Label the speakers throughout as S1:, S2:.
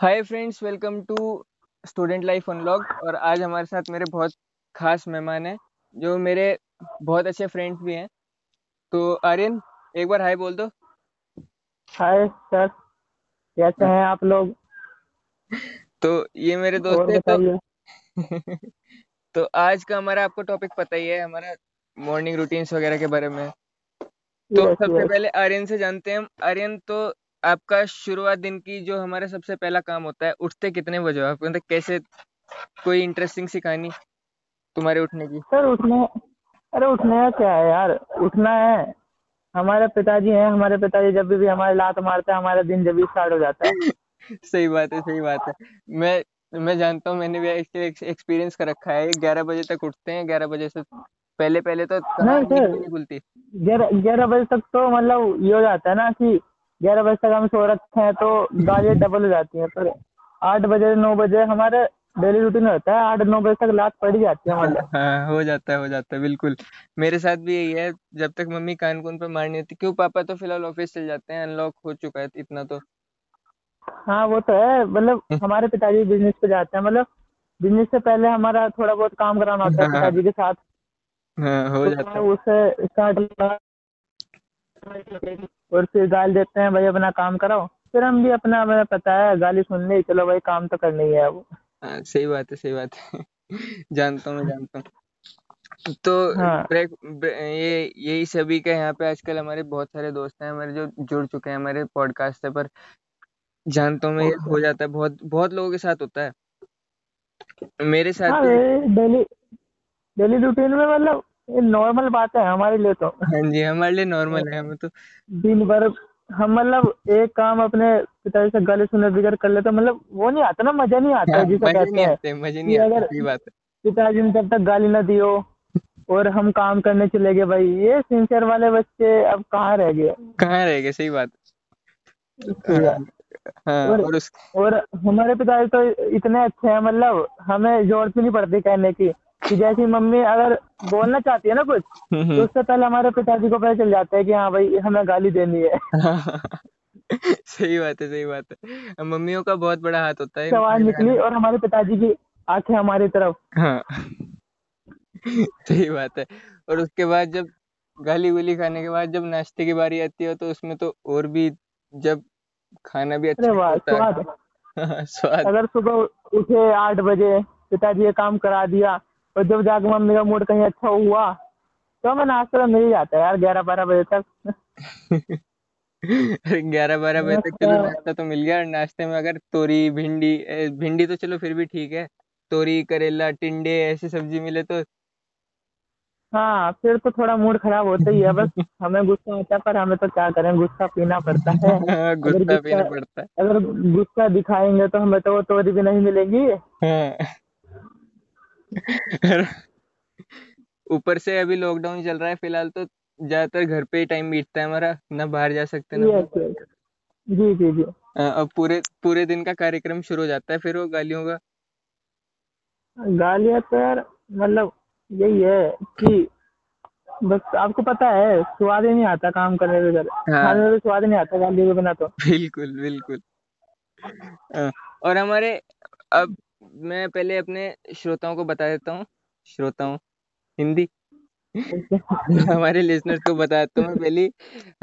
S1: Hi friends welcome to student life analog और आज हमारे साथ मेरे बहुत खास मेहमान हैं जो मेरे बहुत अच्छे फ्रेंड्स भी हैं। तो आर्यन एक बार हाय बोल दो।
S2: हाय सर कैसे हैं आप लोग?
S1: तो ये मेरे दोस्त है तो तो आज का हमारा आपको टॉपिक पता ही है हमारा मॉर्निंग रूटीन्स वगैरह के बारे में। तो सबसे पहले आर्यन से जानते हैं हम। आर्यन तो आपका शुरुआत दिन की जो हमारा सबसे पहला काम होता है उठते कितने बजे आप? मतलब कैसे कोई इंटरेस्टिंग सी कहानी तुम्हारे उठने की?
S2: सर उठने अरे उठने का क्या है यार? उठना है। हमारे पिताजी हैं हमारे पिताजी जब भी हमारे लात मारते हैं हमारा दिन जब भी स्टार्ट हो जाता है।
S1: सही बात है सही बात है। मैं मैं जानता हूँ मैंने भी एक्सपीरियंस कर रखा है। ग्यारह बजे तक उठते हैं ग्यारह बजे से पहले पहले तो
S2: नहीं सर। ग्यारह बजे तक तो मतलब ये हो जाता है ना कि ग्यारह बजे तक हम सो रखे हैं तो गालियाँ डबल हो जाती हैं पर आठ बजे नौ बजे हमारे डेली रूटीन होता है आठ नौ बजे तक लात पड़ जाती है
S1: हाँ हो जाता है हो जाता है बिल्कुल। मेरे साथ भी यही है जब तक मम्मी कान कून पे मारनी होती क्यों पापा तो फ़िलहाल ऑफ़िस चल जाते हैं अनलॉक हो चुका है इतना तो।
S2: हाँ वो तो है मतलब हमारे पिताजी बिज़नेस पे जाते हैं मतलब बिज़नेस से पहले हमारा थोड़ा बहुत काम कराना होता है
S1: हाँ।
S2: पिताजी के साथ।
S1: हाँ हो
S2: तो
S1: जाता है।
S2: उससे स्टार्ट और फिर गाली देते हैं भाई अपना काम कराओ। फिर हम भी अपना हमें पता है गाली सुन ली चलो भाई काम तो करना ही है वो
S1: हाँ सही बात है सही बात है। जानता हूँ मैं जानता हूँ। तो
S2: हाँ।
S1: ब्रेक ब्रे, ये यही सभी का यहाँ पे आजकल हमारे बहुत सारे दोस्त हैं हमारे जो जुड़ चुके हैं हमारे पॉडकास्ट से पर। जानता हूँ मैं ये हो जाता है बहुत बहुत लोगों के साथ होता है। मेरे साथ
S2: हाँ डेली डेली रूटीन में मतलब ये नॉर्मल बात है हमारे लिए तो।
S1: हाँ जी हमारे लिए नॉर्मल है हमें तो
S2: दिन भर हम मतलब एक काम अपने पिताजी से गाली सुने बगैर कर लेते मतलब वो नहीं आता ना मज़ा नहीं आता
S1: हाँ
S2: जिसे कहते हैं।
S1: मज़े नहीं आते
S2: अगर
S1: सही बात है।
S2: पिताजी ने जब तक गाली ना दियो और हम काम करने चले गए भाई ये सिंसियर वाले बच्चे अब कहाँ रह गए?
S1: कहाँ रह गए सही बात हाँ।
S2: बात।
S1: हाँ
S2: और
S1: और उस
S2: और हमारे पिताजी तो इतने अच्छे हैं मतलब हमें ज़रूरत भी नहीं पड़ती कहने की। कि जैसी मम्मी अगर बोलना चाहती है ना कुछ
S1: हम्म,
S2: तो
S1: हम्म,
S2: उससे पहले हमारे पिताजी को पता चल जाता है कि हाँ भाई हमें गाली देनी है।
S1: सही बात है सही बात है। मम्मियों का बहुत बड़ा हाथ होता है।
S2: से आवाज़
S1: खाना
S2: निकली और हमारे पिताजी की आँखें हमारी तरफ़।
S1: हाँ। सही बात है। और उसके बाद जब गाली गुली खाने के बाद जब नाश्ते की बारी आती है तो उसमें तो और भी जब खाना भी अच्छा होता है। स्वाद।
S2: अगर सुबह उठे आठ बजे पिताजी ये काम करा दिया और जब जाके मम्मी का मूड कहीं अच्छा हुआ तो हमें नाश्ता मिल जाता है यार ग्यारह बारह बजे तक।
S1: ग्यारह बारह बजे तक चलो नाश्ता तो मिल गया नाश्ते में अगर तोरी भिंडी भिंडी तो चलो फिर भी ठीक है तोरी करेला टिंडे ऐसी सब्ज़ी मिले तो।
S2: हाँ फिर तो थोड़ा मूड खराब होता ही है बस हमें गुस्सा आता है पर हमें तो क्या करें गुस्सा पीना पड़ता है। अगर
S1: गुस्सा पीना पड़ता है।
S2: अगर गुस्सा दिखाएँगे तो हमें तो वो तोरी भी नहीं मिलेगी।
S1: हाँ। ऊपर से अभी लॉकडाउन चल रहा है फ़िलहाल तो ज़्यादातर घर पे ही टाइम बीतता है हमारा ना बाहर जा सकते ना
S2: जी जी जी.
S1: अब पूरे पूरे दिन का कार्यक्रम शुरू हो जाता है फिर वो गालियों का?
S2: गालियाँ तो यार मतलब यही है कि बस आपको पता है स्वाद ही नहीं आता काम करने में घर
S1: हाँ।
S2: खाने में स्वाद नहीं आता गालियों के बिना तो।
S1: बिल्कुल बिल्कुल। और हमारे अब मैं पहले अपने श्रोताओं को बता देता हूँ श्रोताओं हिंदी। हमारे लिसनर्स को बताता हूँ पहले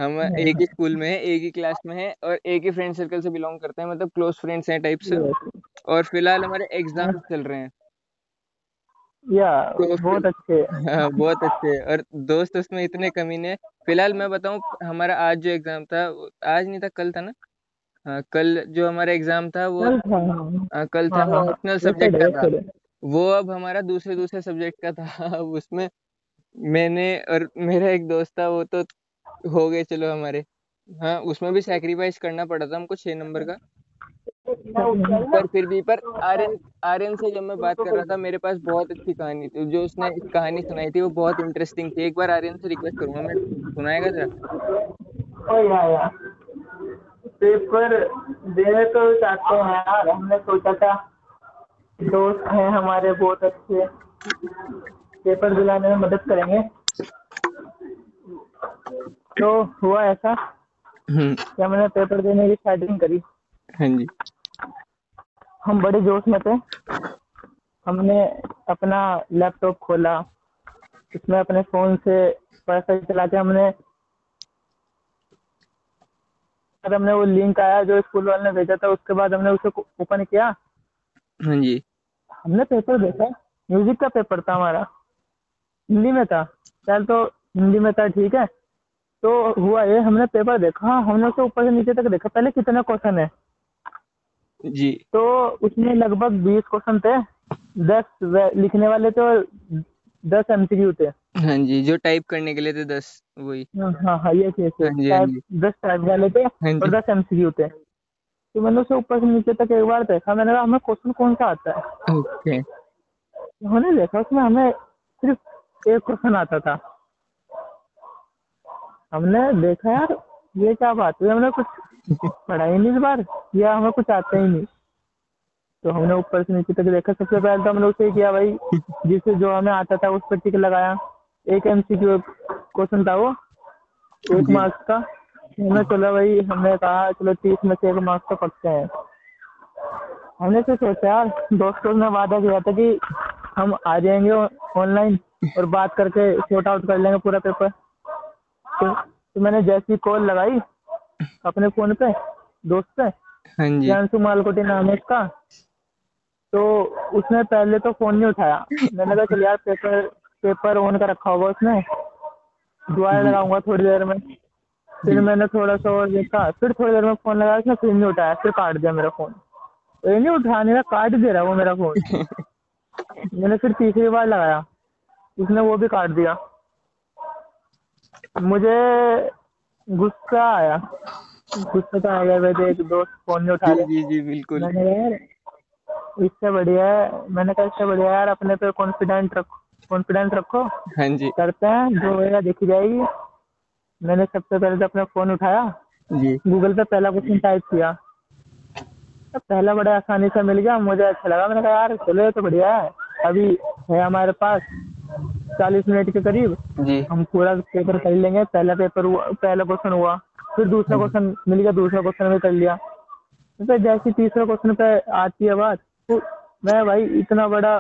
S1: हम एक ही स्कूल में है एक ही क्लास में है और एक ही फ्रेंड सर्कल से बिलोंग करते हैं मतलब क्लोज फ्रेंड्स हैं टाइप से। और फ़िलहाल हमारे एग्ज़ाम चल रहे हैं।
S2: या
S1: तो
S2: बहुत अच्छे।
S1: हाँ बहुत अच्छे। और दोस्त उसमें इतने कमीने। फ़िलहाल मैं बताऊँ हमारा आज जो एग्ज़ाम था आज नहीं था कल था ना? हाँ कल जो हमारा एग्ज़ाम था वो
S2: कल था हाँ।
S1: हाँ, कल था
S2: हाँ
S1: वो
S2: हाँ। हाँ
S1: ऑप्शनल सब्जेक्ट का था। वो अब हमारा दूसरे दूसरे सब्जेक्ट का था। अब उसमें मैंने और मेरा एक दोस्त था वो तो हो गए चलो हमारे। हाँ उसमें भी सैक्रिफाइस करना पड़ा था हमको छह नंबर का। पर फिर भी पर आर्यन आर्यन से जब मैं बात कर रहा था मेरे पास बहुत अच्छी कहानी थी। जो उसने कहानी सुनाई थी वो बहुत इंटरेस्टिंग थी। एक बार आर्यन से रिक्वेस्ट करूँगा मैं सुनाएगा जरा?
S2: पेपर देने तो चाहते हैं यार हमने सोचा था दोस्त हैं हमारे बहुत अच्छे पेपर दिलाने में मदद करेंगे। तो हुआ ऐसा
S1: हम्म।
S2: कि हमने पेपर देने की स्टार्टिंग करी।
S1: हाँ जी।
S2: हम बड़े जोश में थे। हमने अपना लैपटॉप खोला। उसमें अपने फ़ोन से पैसा चला के हमने बाद हमने वो लिंक आया जो स्कूल वाले ने भेजा था उसके बाद हमने उसे ओपन किया।
S1: हाँ जी।
S2: हमने पेपर देखा। म्यूज़िक का पेपर था हमारा। हिंदी में था। चल तो हिंदी में था ठीक है। तो हुआ ये हमने पेपर देखा। हमने उसे ऊपर से नीचे तक देखा। पहले कितने क्वेश्चन है?
S1: जी।
S2: तो उसमें लगभग बीस क्वेश्चन थे। दस लिखने वाले थे और दस एमसीक्यू थे।
S1: हाँ जी जो टाइप करने के लिए थे दस वही।
S2: हाँ हाँ हाँ ये चीज़
S1: हाँ जी, हाँ जी।
S2: दस टाइप वाले थे
S1: हाँ
S2: और
S1: जी।
S2: दस एमसीक्यू थे तो मैंने उसे ऊपर से नीचे तक एक बार देखा मैंने कहा हमें क्वेश्चन कौन सा आता है?
S1: ओके।
S2: हमने देखा उसमें हमें सिर्फ़ एक क्वेश्चन आता था। हमने देखा यार ये क्या बात हुई? हमने कुछ पढ़ा ही नहीं इस बार या हमें कुछ आता ही नहीं? तो हमने ऊपर से नीचे तक देखा सबसे पहले तो हमने उसे किया भाई जिससे जो हमें आता था उस पर टिक लगाया। एक एमसीक्यू क्वेश्चन था वो। एक मार्क्स का। हमने चलो भाई हमने कहा चलो तीस में से एक मार्क्स तो पक्के हैं। हमने तो सोचा यार दोस्तों ने वादा किया था कि हम आ जाएँगे ऑनलाइन और बात करके शॉर्ट आउट कर लेंगे पूरा पेपर तो, तो मैंने जैसी कॉल लगाई अपने फ़ोन पे दोस्त पे
S1: हाँ
S2: मालकोटी नाम है उसका तो उसने पहले तो फ़ोन नहीं उठाया। मैंने कहा चल यार पेपर पेपर ऑन कर रखा होगा उसने। दोबारा लगाऊँगा थोड़ी देर में। फिर मैंने थोड़ा सा और देखा। फिर थोड़ी देर में फ़ोन लगाया उसने फिर नहीं उठाया फिर काट दिया मेरा फ़ोन। ये नहीं उठाने का काट दे रहा वो मेरा फ़ोन। मैंने फिर तीसरी बार लगाया। उसने वो भी काट दिया। मुझे गुस्सा आया। गुस्सा तो आ गया मेरे एक दोस्त फ़ोन नहीं उठा रहे।
S1: जी जी बिल्कुल।
S2: मैंने यार इससे बढ़िया है। मैंने कहा इससे बढ़िया यार अपने पे कॉन्फिडेंट रखो। कॉन्फिडेंस रखो।
S1: हाँ जी।
S2: करते हैं जो होएगा देखी जाएगी। मैंने सबसे पहले तो अपना फ़ोन उठाया।
S1: जी।
S2: गूगल पे पहला क्वेश्चन टाइप किया। तो पहला बड़े आसानी से मिल गया मुझे अच्छा लगा। मैंने कहा यार चलो तो बढ़िया है। अभी है हमारे पास चालीस मिनट के करीब।
S1: जी।
S2: हम पूरा पेपर कर लेंगे। पहला पेपर हुआ पहला क्वेश्चन हुआ। फिर दूसरा क्वेश्चन मिल गया दूसरा क्वेश्चन भी कर लिया। तो जैसे तीसरा क्वेश्चन पे आती है बात तो मैं भाई इतना बड़ा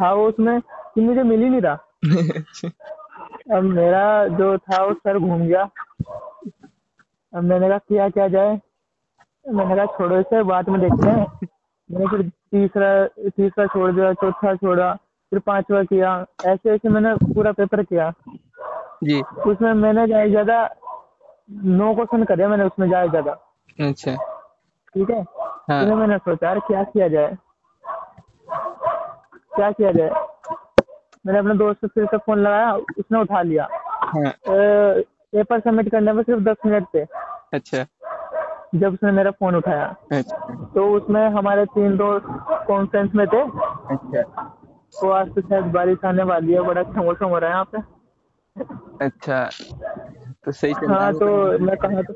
S2: था उसमें कि मुझे मिल ही नहीं रहा। अब मेरा जो था वो सर घूम गया। अब मैंने कहा किया क्या जाए? मैंने कहा छोड़ो इसे बाद में देखते हैं। मैंने फिर तीसरा तीसरा छोड़ दिया चौथा छोड़ा फिर पांचवा किया। ऐसे ऐसे मैंने पूरा पेपर किया।
S1: जी।
S2: उसमें मैंने ज़्यादा ज़्यादा नौ क्वेश्चन करे मैंने उसमें ज़्यादा ज़्यादा।
S1: अच्छा।
S2: ठीक है?
S1: हाँ।
S2: मैंने सोचा यार क्या किया जाए? क्या किया जाए? मैंने अपने दोस्त से फिर से फ़ोन लगाया उसने उठा लिया।
S1: हाँ।
S2: पेपर सबमिट करने में सिर्फ़ दस मिनट थे।
S1: अच्छा।
S2: जब उसने मेरा फ़ोन उठाया।
S1: अच्छा।
S2: तो उसमें हमारे तीन दोस्त कॉन्फ्रेंस में थे।
S1: अच्छा।
S2: तो आज तो शायद बारिश आने वाली है बड़ा अच्छा मौसम हो रहा है यहाँ पे।
S1: अच्छा। तो सही
S2: हाँ तो मैं कहा तो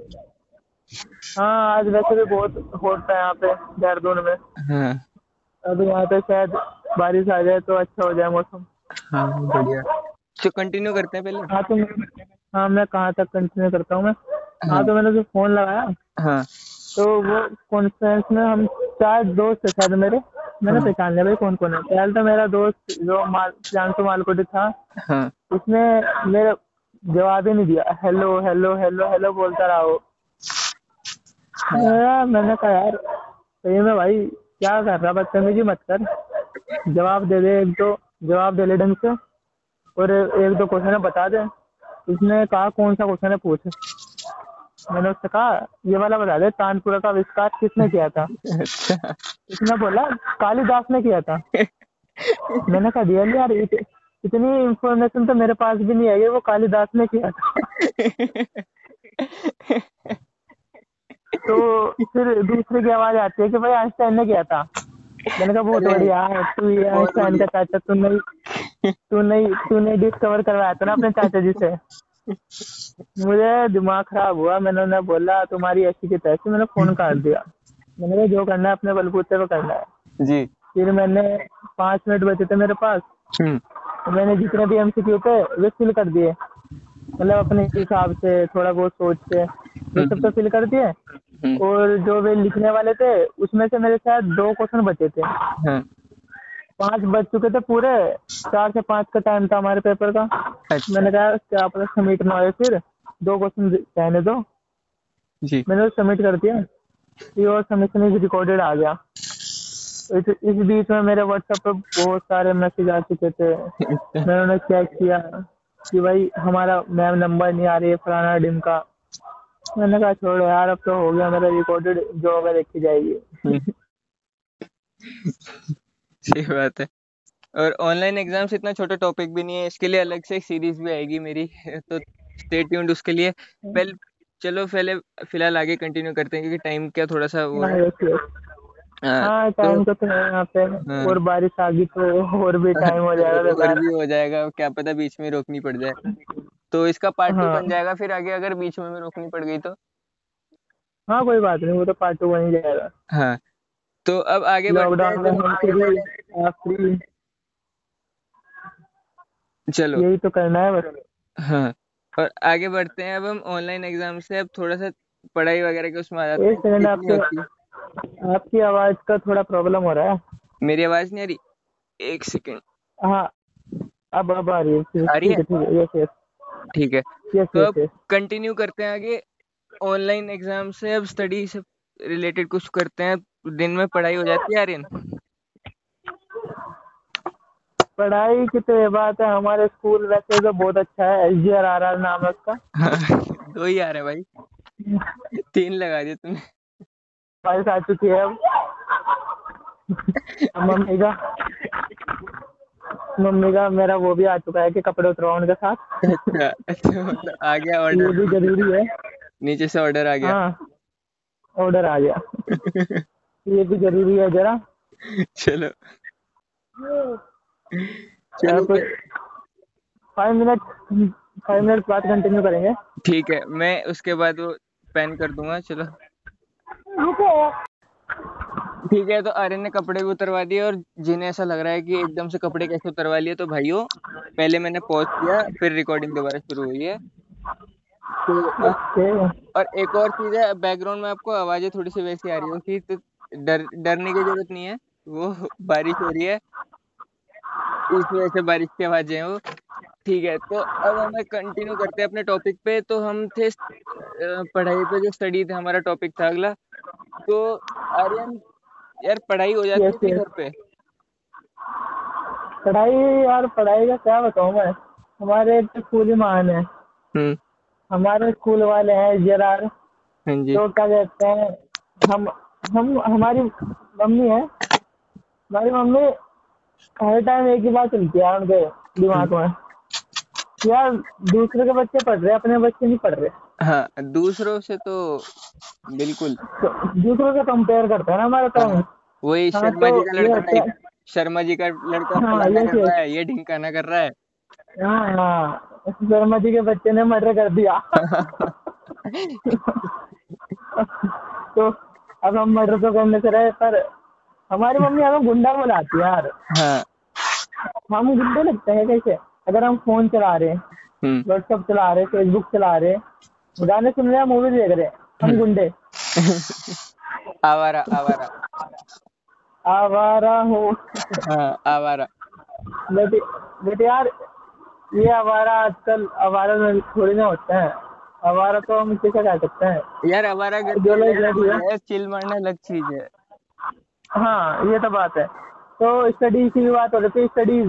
S2: हाँ आज वैसे भी बहुत हॉट है यहाँ पे देहरादून में।
S1: हाँ।
S2: अब यहाँ पे शायद बारिश आ जाए तो अच्छा हो जाए मौसम।
S1: हाँ बढ़िया। तो कंटिन्यू करते हैं पहले?
S2: हाँ तो मैं हाँ मैं कहाँ तक कंटिन्यू करता हूँ मैं? हाँ। तो मैंने जो फ़ोन लगाया
S1: हाँ।
S2: तो वो कॉन्फ्रेंस में हम चार दोस्त थे शायद मेरे। मैंने
S1: हाँ।
S2: पहचान लिया भाई कौन कौन है। पहले तो मेरा दोस्त जो माल जानसू मालकोटी था
S1: हाँ।
S2: उसने मेरा जवाब ही नहीं दिया। हेलो हेलो हेलो हेलो बोलता रहा वो। मेरा मैंने कहा यार सही में भाई क्या कर रहा? बदतमीजी मत कर। जवाब दे दे एक दो। जवाब दे ले ढंग से। और एक दो क्वेश्चन बता दे। उसने कहा कौन सा क्वेश्चन है पूछ। मैंने उससे कहा ये वाला बता दे तानपुरा का आविष्कार किसने किया था?
S1: अच्छा।
S2: उसने बोला कालिदास ने किया था। मैंने कहा रियल यार इत, इतनी इंफॉर्मेशन तो मेरे पास भी नहीं है वो कालिदास ने किया था। तो फिर दूसरे की आवाज़ आती है कि भाई आइंस्टाइन ने किया था। मैंने कहा बहुत बढ़िया तू ये आइंस्टाइन का चाचा तू नहीं तू नहीं तूने डिस्कवर करवाया था ना अपने चाचा जी से? मुझे दिमाग खराब हुआ। मैंने उन्हें बोला तुम्हारी ऐसी की तैसी मैंने फ़ोन काट दिया। मैंने कहा जो करना है अपने बलबूते पे करना है।
S1: जी।
S2: फिर मैंने पाँच मिनट बचे थे मेरे पास।
S1: हम्म।
S2: तो मैंने जितने भी एमसीक्यू थे वे फिल कर दिए। मतलब अपने हिसाब से थोड़ा बहुत सोच के ये सब तो फिल कर दिए और जो वे लिखने वाले थे उसमें से मेरे शायद दो क्वेश्चन बचे थे।
S1: हाँ।
S2: पाँच बज चुके थे पूरे चार से पाँच का टाइम था हमारे पेपर का।
S1: अच्छा।
S2: मैंने कहा क्या पता सबमिट ना हो फिर दो क्वेश्चन कहने दो।
S1: जी।
S2: मैंने सबमिट कर दिया। योर सबमिशन इज़ रिकॉर्डेड आ गया। इस, इस बीच में मेरे व्हाट्सएप पे बहुत सारे मैसेज आ चुके थे। मैंने उन्हें चेक किया। कि भाई हमारा मैम नंबर नहीं आ रही है फलाना डिम का। मैंने कहा छोड़ो यार अब तो हो गया मेरा रिकॉर्डेड जो होगा देखी जाएगी।
S1: सही बात है। और ऑनलाइन एग्ज़ाम्स इतना छोटा टॉपिक भी नहीं है इसके लिए अलग से एक सीरीज़ भी आएगी मेरी तो स्टे ट्यून्ड उसके लिए। पहले चलो पहले फ़िलहाल आगे कंटिन्यू करते हैं क्योंकि टाइम क्या थोड़ा सा वो
S2: हाँ
S1: है. हाँ,
S2: हाँ
S1: तो
S2: टाइम तो है यहाँ पे।
S1: हाँ।
S2: और बारिश आ गई तो और भी टाइम हो जाएगा
S1: और भी हो जाएगा क्या पता बीच में रोकनी पड़ जाए। तो इसका पार्ट टू
S2: हाँ।
S1: बन जाएगा फिर आगे अगर बीच में, में रोकनी पड़ गई तो?
S2: हाँ कोई बात नहीं वो तो पार्ट टू बन ही जाएगा।
S1: हाँ तो अब आगे बढ़ते हैं
S2: लॉकडाउन में
S1: तो
S2: हम फ्री
S1: हैं। चलो।
S2: यही तो करना है बस।
S1: हाँ और आगे बढ़ते हैं अब हम ऑनलाइन एग्ज़ाम से अब थोड़ा सा पढ़ाई वगैरह के उसमें आ जाते हैं?
S2: आपके आवाज़ का थोड़ा प्रॉब्लम हो रहा है।
S1: मेरी आवाज़ नहीं आ रही? एक सेकंड
S2: हाँ अब अब आ रही है।
S1: आ रही है
S2: यस यस
S1: ठीक है। तो कंटिन्यू करते हैं आगे। ऑनलाइन एग्ज़ाम से अब स्टडी से रिलेटेड कुछ करते हैं। दिन में पढ़ाई हो जाती है आर्यन?
S2: पढ़ाई की तो ये बात है हमारे स्कूल वैसे तो बहुत अच्छा है S G R R R नाम है उसका
S1: दो ही आ रहे हैं भाई। तीन लगा दिए तुमने।
S2: बारिश आ चुकी है अब। मम्मी का मम्मी का मेरा वो भी आ चुका है कि कपड़े उतरवाओ उनके साथ।
S1: अच्छा अच्छा मतलब आ गया ऑर्डर ये
S2: भी ज़रूरी है।
S1: नीचे से ऑर्डर आ गया।
S2: हाँ ऑर्डर आ गया। ये भी ज़रूरी है जरा।
S1: चलो। चलो।
S2: फाइव मिनट फाइव मिनट बाद कंटिन्यू करेंगे।
S1: ठीक है मैं उसके बाद वो पेन कर दूँगा चलो। ठीक है तो आर्यन ने कपड़े भी उतरवा दिए और जिन्हें ऐसा लग रहा है कि एकदम से कपड़े कैसे उतरवा लिए तो भाइयों पहले मैंने पॉज किया फिर रिकॉर्डिंग दोबारा शुरू हुई है। तो
S2: ओके।
S1: और एक और चीज़ है बैकग्राउंड में आपको आवाज़ें थोड़ी सी वैसी आ रही होगी तो डर डरने की ज़रूरत नहीं है वो बारिश हो रही है। इस वजह से बारिश की आवाज़ें हैं वो। ठीक है तो अब हमें कंटिन्यू करते हैं अपने टॉपिक पे तो हम थे पढ़ाई पे जो स्टडी था हमारा टॉपिक था अगला। तो आर्यन यार पढ़ाई हो जाती थी घर पे?
S2: पढ़ाई यार पढ़ाई का क्या बताऊँ मैं? हमारे तो स्कूल ही महान है।
S1: हम्म।
S2: हमारे स्कूल वाले हैं जरार
S1: हाँ
S2: तो क्या कहते हैं हम हम हमारी मम्मी है। हमारी मम्मी हर टाइम एक ही बात चलती है उनके दिमाग में। यार दूसरे के बच्चे पढ़ रहे अपने बच्चे नहीं पढ़ रहे।
S1: हाँ दूसरों से तो बिल्कुल।
S2: तो दूसरों से कंपेयर करते हैं ना हमारे तो।
S1: हाँ वही
S2: हाँ
S1: शर्मा
S2: तो
S1: जी का लड़का टाइप शर्मा जी का लड़का
S2: हाँ यस
S1: कर रहा है ये ढिंकाना कर रहा है।
S2: हाँ हाँ शर्मा जी के बच्चे ने मर्डर कर दिया। तो अब हम मर्डर तो करने से रहे पर हमारी मम्मी हमें गुंडा बुलाती है यार।
S1: हाँ।
S2: हम गुंडे लगते हैं कैसे? अगर हम फ़ोन चला रहे हैं
S1: हम्म।
S2: व्हाट्सएप चला रहे हैं फेसबुक चला रहे हैं गाने सुन रहे हैं मूवी देख रहे। हैं हम गुंडे।
S1: आवारा आवारा।
S2: आवारा हो।
S1: हाँ आवारा।
S2: बट बट यार ये आवारा आजकल आवारा में थोड़ी ना होता है। आवारा तो हम किसे कह सकते हैं।
S1: यार आवारा
S2: जो लोग
S1: चिल मारना अलग चीज़ है।
S2: हाँ ये तो बात है। तो स्टडी की भी बात हो रही थी स्टडीज़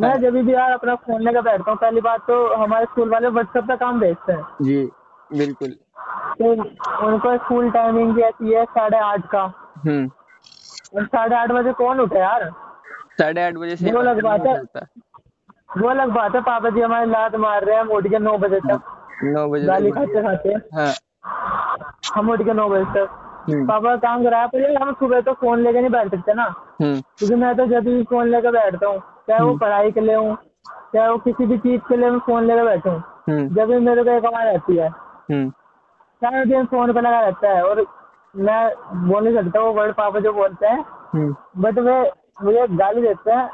S2: मैं
S1: हाँ।
S2: जब भी यार अपना फ़ोन लेकर बैठता हूँ पहली बात तो हमारे स्कूल वाले व्हाट्सएप पे काम भेजते हैं।
S1: जी। बिल्कुल।
S2: तो उनको स्कूल टाइमिंग ऐसी है साढ़े आठ का।
S1: हम्म।
S2: साढ़े आठ बजे कौन उठे यार?
S1: साढ़े आठ बजे से
S2: वो अलग
S1: नहीं
S2: बात है। वो अलग बात है पापा जी हमारे लात मार रहे हैं हम उठ के नौ बजे तक।
S1: नौ बजे
S2: गाली खाते खाते।
S1: हाँ।
S2: हम उठ के नौ बजे तक।
S1: हम्म।
S2: पापा काम कराया पर हम सुबह तो फ़ोन लेके नहीं बैठ सकते ना।
S1: हम्म।
S2: क्योंकि मैं तो जब भी फ़ोन लेकर बैठता हूँ चाहे वो पढ़ाई के लिए हूँ चाहे वो किसी भी चीज़ के लिए मैं फ़ोन लेकर बैठूँ
S1: हम्म।
S2: जब भी मेरे को एक आवाज़ आती है
S1: हम्म
S2: सारा दिन फ़ोन पे लगा रहता है और मैं बोल नहीं सकता वो वर्ड पापा जो बोलते हैं
S1: हम्म।
S2: बट वे मुझे गाली देते हैं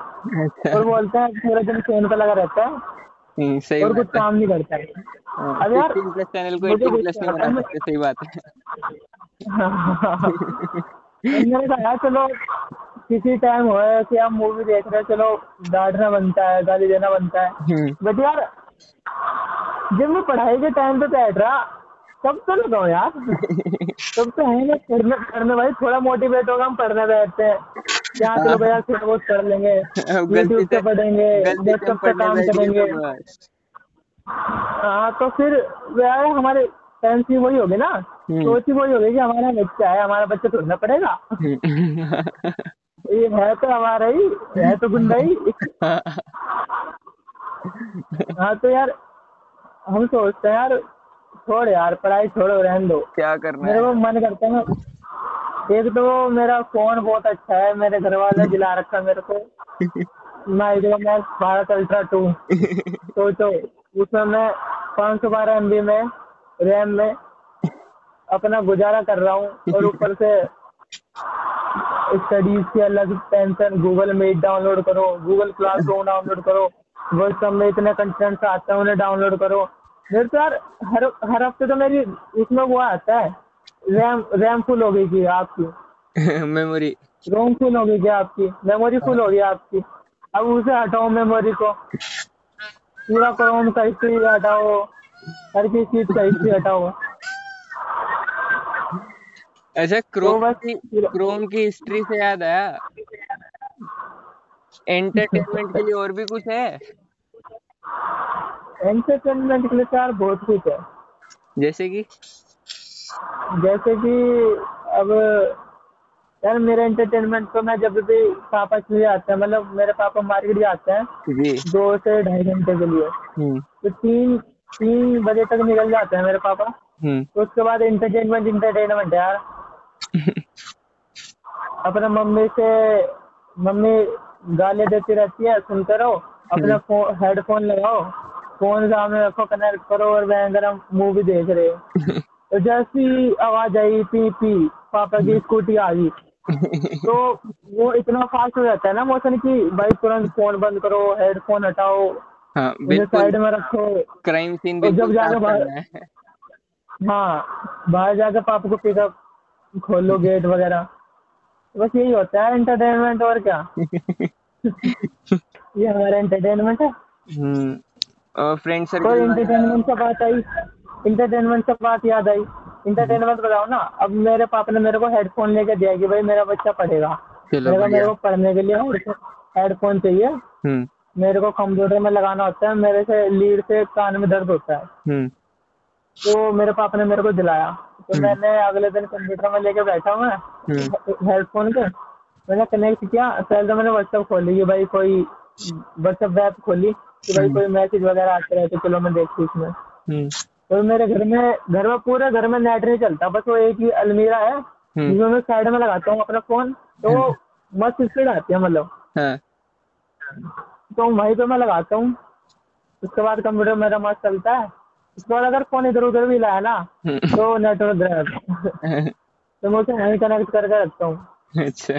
S1: अच्छा।
S2: और बोलते हैं पूरे दिन फ़ोन पे लगा रहता है
S1: हम्म, सही
S2: और कुछ काम नहीं करता है।
S1: हाँ,
S2: अब यार
S1: प्लस चैनल को 18 प्लस नहीं बना सकते सही बात है।
S2: मैंने कहा चलो किसी टाइम हो कि हम मूवी देख रहे हैं चलो डांटना बनता है गाली देना बनता है।
S1: हम्म,
S2: बट यार जब मैं पढ़ाई के टाइम पे बैठ रहा तब तो लगाओ यार। तब तो है ना पढ़ने पढ़ने भाई थोड़ा मोटिवेट होगा हम पढ़ने बैठते हैं। क्या चलो भैया थोड़ा बहुत पढ़ लेंगे यूट्यूब
S1: से
S2: से पढ़ेंगे लैपटॉप पे काम करेंगे।
S1: तो
S2: हाँ तो फिर यार हमारे पेरेंट्स की वही होगी ना।
S1: हम्म।
S2: सोच ही वही होगी कि हमारा बच्चा है हमारा बच्चा थोड़ा पड़ेगा ये है तो हमारा ही है तो गुंडा ही। हाँ तो यार हम सोचते हैं यार छोड़ यार पढ़ाई छोड़ो रहने दो।
S1: क्या करना
S2: मेरे को मन करता है एक तो मेरा फ़ोन बहुत अच्छा है मेरे घर वाले दिला रखा मेरे को। Max Bharat ultra to. सोचो उसमें मैं पाँच सौ बारह एम में रैम में अपना गुजारा कर रहा हूँ और ऊपर से स्टडीज़ की अलग टेंशन गूगल मीट डाउनलोड करो गूगल क्लासरूम डाउनलोड करो। व्हाट्सएप में इतने कंटेंट्स आते हैं उन्हें डाउनलोड करो। मेरे तो यार हर हर हफ़्ते तो मेरी इसमें वो आता है। रैम रैम फुल हो गई थी आपकी।
S1: मेमोरी
S2: रोम फुल हो गई क्या आपकी। मेमोरी फुल हो गई आपकी। अब उसे हटाओ मेमोरी को। पूरा क्रोम का हिस्ट्री हटाओ। हर किसी चीज़ का हिस्ट्री हटाओ।
S1: अच्छा
S2: तो
S1: क्रोम
S2: बस
S1: की क्रोम की हिस्ट्री से याद आया। एंटरटेनमेंट के लिए और भी कुछ है?
S2: एंटरटेनमेंट के लिए तो यार बहुत कुछ है।
S1: जैसे कि?
S2: जैसे कि अब यार मेरा एंटरटेनमेंट तो मैं जब भी पापा चले जाते हैं मतलब मेरे पापा मार्केट जाते हैं
S1: जी।
S2: दो से ढाई घंटे के लिए।
S1: हम्म।
S2: तो तीन तीन बजे तक निकल जाते हैं मेरे पापा। तो उसके बाद एंटरटेनमेंट इंटरटेनमेंट यार। अपने मम्मी से मम्मी गाली देती रहती है सुनते रहो अपना हेडफोन लगाओ फ़ोन सामने रखो कनेक्ट करो और भयंकर हम मूवी देख रहे हो। तो जैसी आवाज़ आई पी पी पापा की स्कूटी आ गई। तो वो इतना फास्ट हो जाता है ना मोशन की भाई तुरंत फ़ोन बंद करो हेडफोन हटाओ
S1: हाँ
S2: साइड में रखो।
S1: क्राइम सीन
S2: और जब
S1: जाकर
S2: बाहर-
S1: हाँ।
S2: बाहर जाकर पापा को पिकअप खोलो गेट वगैरह। बस यही होता है एंटरटेनमेंट और क्या? ये हमारा एंटरटेनमेंट है।
S1: हम्म और फ्रेंड सर्कल
S2: एंटरटेनमेंट से बात आई? एंटरटेनमेंट से बात याद आई। एंटरटेनमेंट बताओ ना अब मेरे पापा ने मेरे को हेडफोन लेके दिया कि भाई मेरा बच्चा पढ़ेगा। मेरे को मेरे को पढ़ने के लिए हेडफोन चाहिए।
S1: हम्म।
S2: मेरे को कंप्यूटर में लगाना होता है मेरे से लीड से कान में दर्द होता है।
S1: हम्म।
S2: तो मेरे पापा ने मेरे को दिलाया। तो मैंने अगले दिन कंप्यूटर में लेके बैठा मैं हेडफोन के मैंने कनेक्ट किया पहले तो मैंने व्हाट्सएप खोली कि भाई कोई व्हाट्सएप ऐप खोली कि भाई कोई मैसेज वगैरह आते रहते चलो मैं देखती हूँ इसमें
S1: हम्म।
S2: तो मेरे घर में घर में पूरे घर में नेट नहीं चलता बस वो एक ही अलमीरा है
S1: हम्म।
S2: जिसमें मैं साइड में लगाता हूँ अपना फ़ोन तो मस्त स्पीड आती है मतलब।
S1: हाँ।
S2: तो वहीं पे मैं लगाता हूँ। उसके बाद कंप्यूटर मेरा मस्त चलता है। उसके बाद अगर फ़ोन इधर उधर भी लाया ना तो नेटवर्क ड्राइव तो मैं उसे वहीं कनेक्ट करके रखता हूँ।
S1: अच्छा।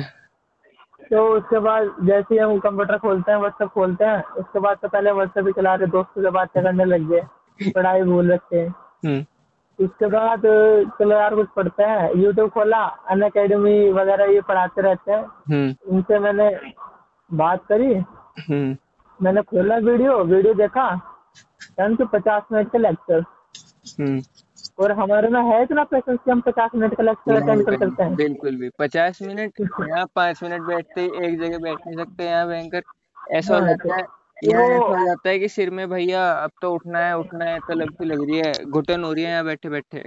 S2: तो उसके बाद जैसे ही हम कंप्यूटर खोलते हैं व्हाट्सएप खोलते हैं उसके बाद तो पहले व्हाट्सएप ही चला रहे दोस्तों से बातें करने लग गए पढ़ाई भूल रखे। हैं
S1: हम्म।
S2: उसके बाद चलो यार कुछ पढ़ते हैं। यूट्यूब खोला अन अकेडमी वगैरह ये पढ़ाते रहते हैं।
S1: हम्म।
S2: उनसे मैंने बात करी।
S1: हम्म।
S2: मैंने खोला वीडियो वीडियो देखा। टाइम के पचास मिनट का लेक्चर
S1: हम्म।
S2: और हमारे में है इतना पेशेंस कि हम पचास मिनट का लेक्चर अटेंड कर सकते हैं।
S1: बिल्कुल भी। पचास मिनट यहाँ पाँच मिनट बैठते एक जगह बैठ नहीं सकते यहाँ भयंकर। ऐसा हो
S2: हाँ,
S1: जाता है
S2: तो
S1: ऐसा हो जाता है कि सिर में भैया अब तो उठना है उठना है तो लगती लग रही है घुटन हो रही है यहाँ बैठे बैठे।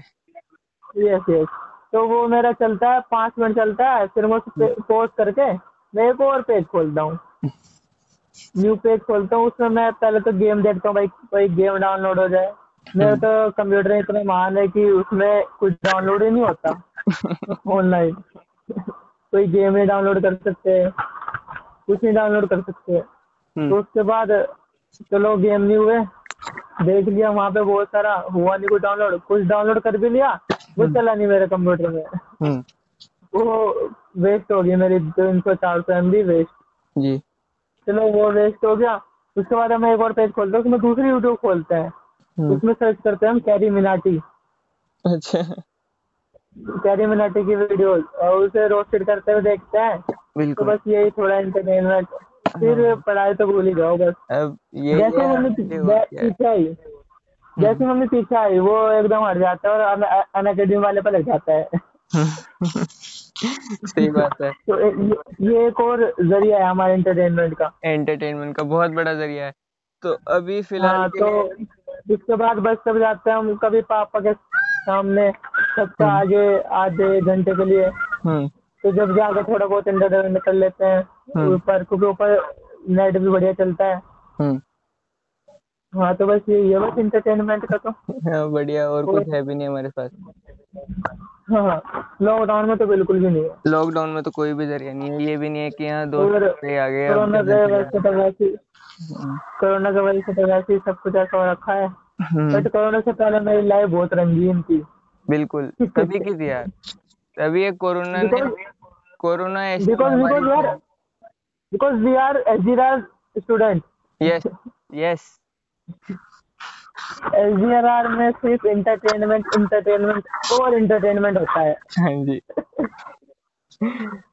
S2: यस यस तो वो मेरा चलता है पाँच मिनट चलता है फिर मैं पोस्ट करके मैं एक और पेज खोलता हूँ। न्यू पेज खोलता हूँ उसमें मैं पहले तो गेम देखता हूँ भाई कोई गेम डाउनलोड हो जाए। मेरा तो कंप्यूटर इतना महान है कि उसमें कुछ डाउनलोड ही नहीं होता। ऑनलाइन कोई गेम नहीं डाउनलोड कर सकते कुछ नहीं डाउनलोड कर सकते।
S1: हम्म,
S2: तो उसके बाद चलो गेम नहीं हुए देख लिया वहाँ पे बहुत सारा हुआ नहीं कुछ डाउनलोड कुछ डाउनलोड कर भी लिया वो चला नहीं मेरे कंप्यूटर में।
S1: हम्म,
S2: वो वेस्ट हो गई मेरी तीन सौ चार सौ एम बी वेस्ट
S1: जी।
S2: चलो वो वेस्ट हो गया। उसके बाद हम एक और पेज खोलते हैं उसमें दूसरी यूट्यूब खोलते हैं।
S1: हम्म,
S2: उसमें सर्च करते हैं हम कैरी मिनाटी
S1: अच्छा।
S2: कैरी मिनाटी की वीडियो और उसे रोस्टेड करते हुए देखते हैं। तो बस यही थोड़ा एंटरटेनमेंट फिर पढ़ाई तो भूल ही जाओ बस।
S1: अब ये
S2: जैसे
S1: ये
S2: मम्मी
S1: आपसे हो
S2: बै-
S1: गया। है।
S2: पीछे आई। जैसे मम्मी पीछे आई वो एकदम हट जाता है और अन अकेडमी वाले पर लग जाता है।
S1: सही बात है।
S2: तो ये ये एक और ज़रिया है हमारे एंटरटेनमेंट का।
S1: एंटरटेनमेंट का बहुत बड़ा ज़रिया है। तो अभी फ़िलहाल
S2: हाँ तो उसके बाद बस सब जाते हैं हम कभी पापा के सामने सबसे आगे आधे घंटे के लिए।
S1: हम्म।
S2: तो जब जाकर थोड़ा बहुत एंटरटेनमेंट कर लेते हैं
S1: हम्म।
S2: ऊपर क्योंकि ऊपर नेट भी बढ़िया चलता है।
S1: हम्म।
S2: हाँ तो बस है बस इंटरटेनमेंट का तो।
S1: हाँ, बढ़िया और कुछ है भी नहीं हमारे पास।
S2: हाँ हाँ लॉकडाउन में तो बिल्कुल भी नहीं है।
S1: लॉकडाउन में तो कोई भी ज़रिया नहीं है ये भी नहीं है कि यहाँ दो आ गए
S2: कोरोना के वजह से तो वैसे कोरोना की वजह से तो वैसे ही सब कुछ ऐसा हो रखा है।
S1: हम्म,
S2: बट कोरोना से पहले मेरी लाइफ बहुत रंगीन थी।
S1: बिल्कुल। तभी की थी यार? तभी ये कोरोना ने कोरोना ऐसी
S2: बिकॉज़ बिकॉज़ यार because we are as student
S1: yes yes
S2: as are में सिर्फ़ इंटरटेनमेंट इंटरटेनमेंट और इंटरटेनमेंट होता है।
S1: हाँ जी।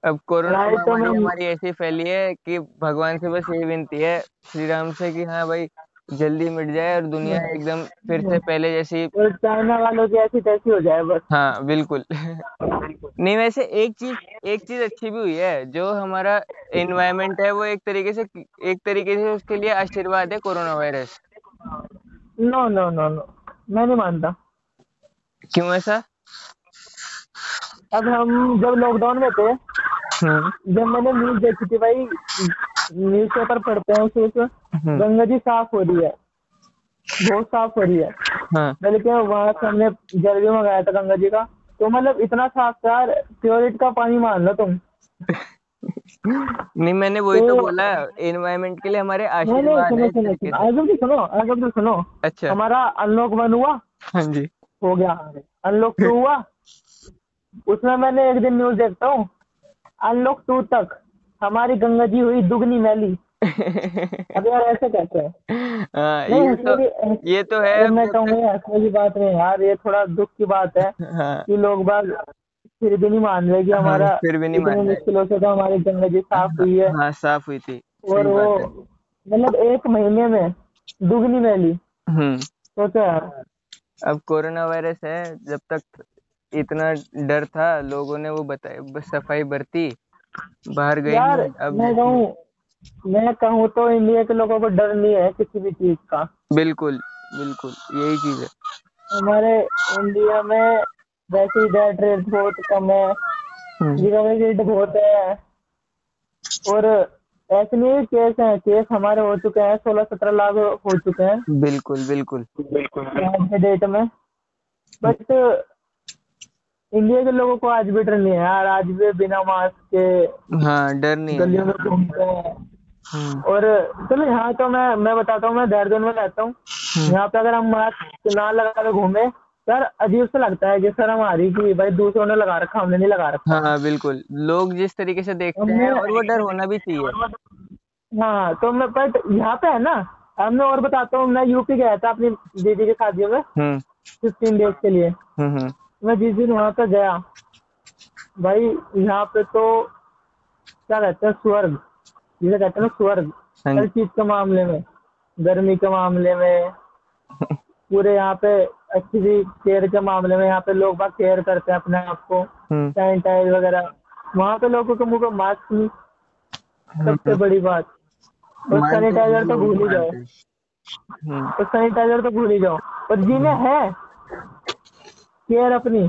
S1: अब कोरोना
S2: तो
S1: हमारी ऐसी फैली है कि भगवान से बस यही विनती है श्री राम से कि हाँ भाई जल्दी मिट जाए और दुनिया एकदम फिर से पहले जैसी
S2: चाइना वालों की ऐसी तैसी हो जाए बस।
S1: हाँ बिल्कुल। नहीं वैसे एक चीज़ एक चीज़ अच्छी भी हुई है जो हमारा एनवायरनमेंट है वो एक तरीके से एक तरीके से उसके लिए आशीर्वाद है corona virus.
S2: No no no no मैं नहीं मानता
S1: क्यों ऐसा?
S2: अब हम जब लॉकडाउन में थे
S1: हम्म।
S2: जब मैंने न्यूज़ देखी थी भाई न्यूज़ पेपर पढ़ते हैं सिर्फ़
S1: हम्म,
S2: गंगा जी साफ़ हो रही है। बहुत साफ़ हो रही है।
S1: हाँ।
S2: बल्कि वहाँ से हमने जल भी मंगाया था गंगा जी का। तो मतलब इतना साफ़ था प्योरिट का पानी मान लो तुम।
S1: नहीं मैंने वही तो
S2: तो-
S1: बोला एनवायरनमेंट के लिए हमारे
S2: नहीं
S1: आशीर्वाद
S2: सुनो सुनो आगे भी सुनो आगे भी सुनो
S1: अच्छा।
S2: हमारा अनलॉक वन हुआ?
S1: हाँ जी।
S2: हो गया अनलॉक टू हुआ? उसमें मैंने एक दिन न्यूज़ देखता हूँ। अनलॉक टू तक हमारी गंगा जी हुई दुगनी मैली। अब यार ऐसे कैसे? है
S1: हाँ ये तो ये तो है
S2: मैं
S1: जब
S2: कहूँगा हंसने की बात नहीं यार ये थोड़ा दुख की बात है
S1: हाँ।
S2: कि लोग बाग फिर भी नहीं मान रहे कि
S1: हाँ,
S2: हमारा
S1: फिर भी नहीं
S2: इतनी
S1: मान रहे।
S2: मुश्किलों से तो हमारी गंगा जी साफ़ हुई है।
S1: हाँ साफ़ हुई थी।
S2: और वो
S1: है।
S2: मतलब एक महीने में दुगनी मैली
S1: हम्म।
S2: सोचो यार
S1: अब कोरोना वायरस है जब तक इतना डर था लोगों ने वो बताया बस सफ़ाई बरती बाहर गई
S2: यार
S1: अब
S2: मैं कहूँ मैं कहूँ तो इंडिया के लोगों को डर नहीं है किसी भी चीज़ का।
S1: बिल्कुल बिल्कुल यही चीज़ है।
S2: हमारे इंडिया में वैसे ही डेथ रेट बहुत कम है।
S1: हम्म,
S2: रिकवरी रेट बहुत है। और ऐसे नहीं केस हैं केस हमारे हो चुके हैं सोलह सत्रह लाख हो चुके हैं।
S1: बिल्कुल बिल्कुल।
S2: आज के डेट में। बट इंडिया के लोगों को आज भी डर नहीं है यार आज भी बिना मास्क के
S1: हाँ डर नहीं
S2: गलियों में घूमते हैं।
S1: हम्म,
S2: और चलो यहाँ तो मैं मैं बताता हूँ मैं देहरादून में रहता हूँ। यहाँ पे अगर हम मास्क ना लगा के घूमे यार अजीब सा लगता है कि आ रही कि भाई दूसरों ने लगा रखा हमने नहीं लगा रखा।
S1: हाँ बिल्कुल। लोग जिस तरीके से देखते हैं और वो डर होना भी चाहिए।
S2: हाँ तो मैं बट यहाँ पे है ना अब मैं और बताता हूँ मैं यूपी गया था अपनी दीदी की शादी में।
S1: हम्म।
S2: फिफ्टीन डेज़ के लिए।
S1: हम्म हम्म।
S2: मैं जिस दिन वहाँ पे गया भाई यहाँ पे तो क्या कहते हैं स्वर्ग। जिसे कहते हैं ना स्वर्ग।
S1: हाँ
S2: हर चीज़ के मामले में गर्मी के मामले में पूरे यहाँ पे अच्छी सी केयर के मामले में यहाँ पे लोग बाग केयर करते हैं अपने आप को
S1: हम्म।
S2: सैनिटाइज वगैरह। वहाँ पे लोगों के मुँह पे मास्क नहीं। सबसे बड़ी बात और सैनिटाइजर तो भूल ही जाओ।
S1: हम्म।
S2: तो सैनिटाइजर तो भूल ही जाओ। और जिन्हें है केयर अपनी।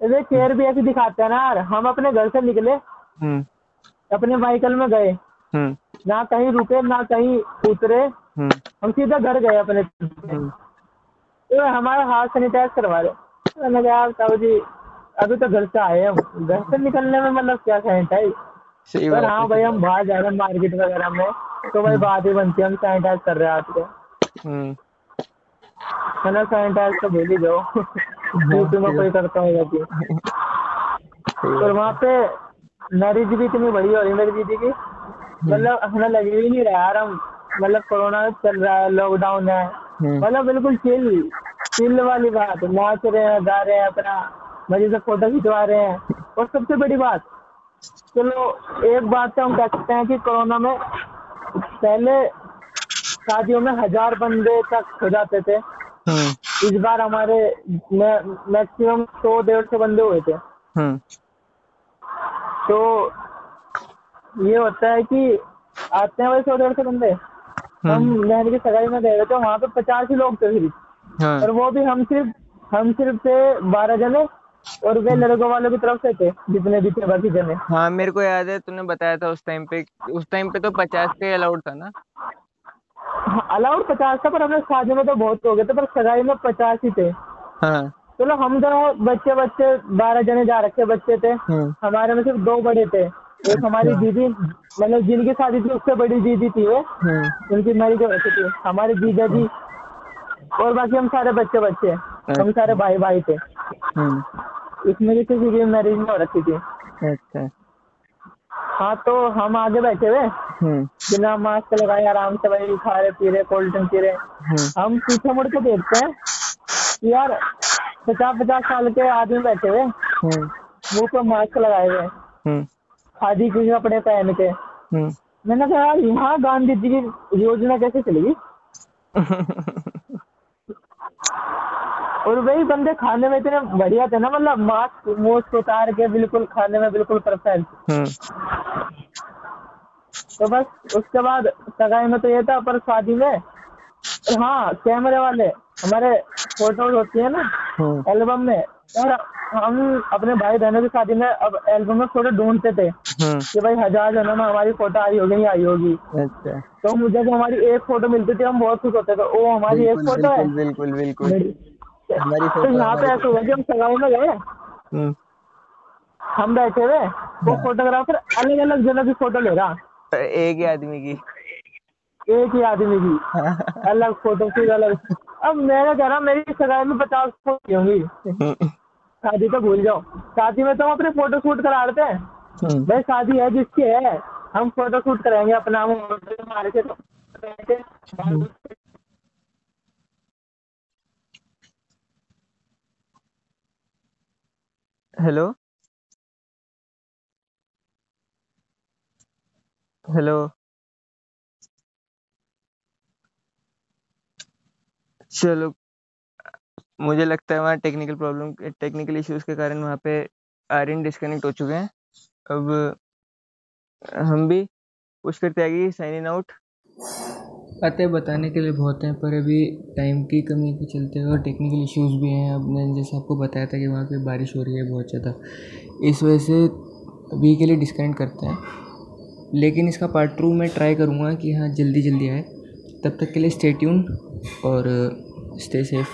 S2: अरे केयर भी ऐसी दिखाते हैं ना यार हम अपने घर से निकले
S1: हम्म।
S2: अपने व्हीकल में गए
S1: हम्म।
S2: ना कहीं रुके ना कहीं उतरे
S1: हम्म।
S2: हम सीधा घर गए अपने।
S1: हम्म।
S2: तो हमारा हाथ सैनिटाइज करवा रहे मैंने कहा ताऊ जी अभी तो घर से आए हम घर से निकलने में मतलब क्या सैनिटाइज
S1: सही
S2: पर
S1: बात
S2: हाँ भाई हम बाहर जा रहे हैं मार्केट वगैरह में। तो भाई बात ही बनती है हम सैनिटाइज कर रहे हैं हाथ को।
S1: हम्म।
S2: मैंने सैनिटाइज तो भूल ही जाओ। यूपी में कोई करता होगा कि।
S1: सही
S2: और वहाँ पे मैरिज भी इतनी बड़ी हो रही मेरी दीदी की मतलब हमें लग ही नहीं रहा यार हम मतलब कोरोना चल रहा है लॉकडाउन है।
S1: हम्म
S2: मतलब बिल्कुल चिल चिल वाली बात। नाच रहे हैं गा रहे हैं अपना मज़े से फ़ोटो खिंचवा रहे हैं। और सबसे बड़ी बात चलो एक बात तो हम कह सकते हैं कि कोरोना में पहले शादियों में हज़ार बंदे तक हो जाते थे।
S1: हम्म।
S2: इस बार हमारे मैक्सिमम सौ डेढ़ सौ बंदे हुए थे।
S1: हम्म।
S2: तो ये होता है कि आते हैं भाई सौ डेढ़ सौ बंदे। हम
S1: हम्म।
S2: बहन की सगाई में गए थे तो वहाँ पे पचास ही लोग थे सिर्फ़
S1: हाँ।
S2: और वो भी हम सिर्फ़ हम सिर्फ़ थे बारह जने और वे लड़कों वालों की तरफ़ से थे जितने भी थे बाकी जने।
S1: हाँ मेरे को याद है तूने बताया था उस टाइम पे उस टाइम पे तो पचास के अलाउड था ना?
S2: अलाउड पचास था पर हमने शादी में तो बहुत हो गए थे पर सगाई में पचास ही थे।
S1: हाँ।
S2: चलो हम तो बच्चे बच्चे बारह जने जा रखे बच्चे थे।
S1: हम्म।
S2: हमारे में सिर्फ़ दो बड़े थे। एक हमारी दीदी मतलब जिनकी शादी थी उससे बड़ी दीदी थी वो
S1: हम्म
S2: उनकी मैरिज हो रखी थी हमारे जीजा जी और बाकी हम सारे बच्चे बच्चे हम सारे भाई भाई थे।
S1: हम्म
S2: इसमें भी किसी की मैरिज नहीं हो रखी थी।
S1: अच्छा।
S2: हाँ तो हम आगे बैठे हुए
S1: हम्म
S2: बिना मास्क लगाए आराम से वही खा रहे पी रहे कोल्ड ड्रिंक पी रहे हम पीछे मुड़ के देखते हैं कि यार पचास पचास साल के आदमी बैठे हुए मुँह पर मास्क लगाए हुए खादी के कपड़े पहन के। मैंने कहा यार यहाँ गांधी जी की योजना कैसे चलेगी? और वही बंदे खाने में इतने बढ़िया थे ना मतलब मास्क मोस्ट उतार के बिल्कुल खाने में बिल्कुल परफेक्ट
S1: हम्म।
S2: तो बस उसके बाद सगाई में तो ये था पर शादी में हाँ कैमरे वाले हमारे फ़ोटोज़ होती है ना
S1: हम्म।
S2: एल्बम में और हम अपने भाई बहनों की शादी में अब एल्बम में फ़ोटो ढूंढते थे
S1: हम्म।
S2: कि भाई हज़ार जनों में हमारी फ़ोटो आई होगी नहीं आई होगी।
S1: अच्छा।
S2: तो मुझे जब हमारी एक फ़ोटो मिलती थी हम बहुत खुश होते थे ओ हमारी एक फ़ोटो है।
S1: बिल्कुल बिल्कुल
S2: तो यहाँ पे ऐसा हुआ कि हम सगाई में गए।
S1: हम्म।
S2: हम बैठे हुए वो फोटोग्राफर अलग अलग जनों की फ़ोटो ले रहा।
S1: एक ही आदमी की।
S2: एक ही आदमी की। अलग फ़ोटो फिर अलग। अब मैंने कह रहा मेरी सगाई में पचास फ़ोटो होंगी।
S1: हम्म।
S2: शादी तो भूल जाओ। शादी में तो हम अपने फ़ोटो शूट करा लेते हैं।
S1: हम्म।
S2: भाई शादी है जिसकी है। हम फ़ोटो शूट कराएँगे अपना हम मार के तो
S1: हेलो? हेलो? चलो। मुझे लगता है वहाँ टेक्निकल प्रॉब्लम टेक्निकल इश्यूज़ के कारण वहाँ पे आर्यन डिस्कनेक्ट हो चुके हैं। अब, हम भी कुछ करते आगे साइन इन आउट
S3: बातें बताने के लिए बहुत हैं, पर अभी टाइम की कमी के चलते और टेक्निकल इश्यूज़ भी हैं। अब मैंने जैसे आपको बताया था कि वहाँ पे बारिश हो रही है बहुत ज़्यादा। इस वजह से अभी के लिए डिस्कनेक्ट करते हैं। लेकिन इसका पार्ट टू मैं ट्राई करूँगा कि हाँ जल्दी जल्दी आए। तब तक के लिए स्टे ट्यून और स्टे सेफ़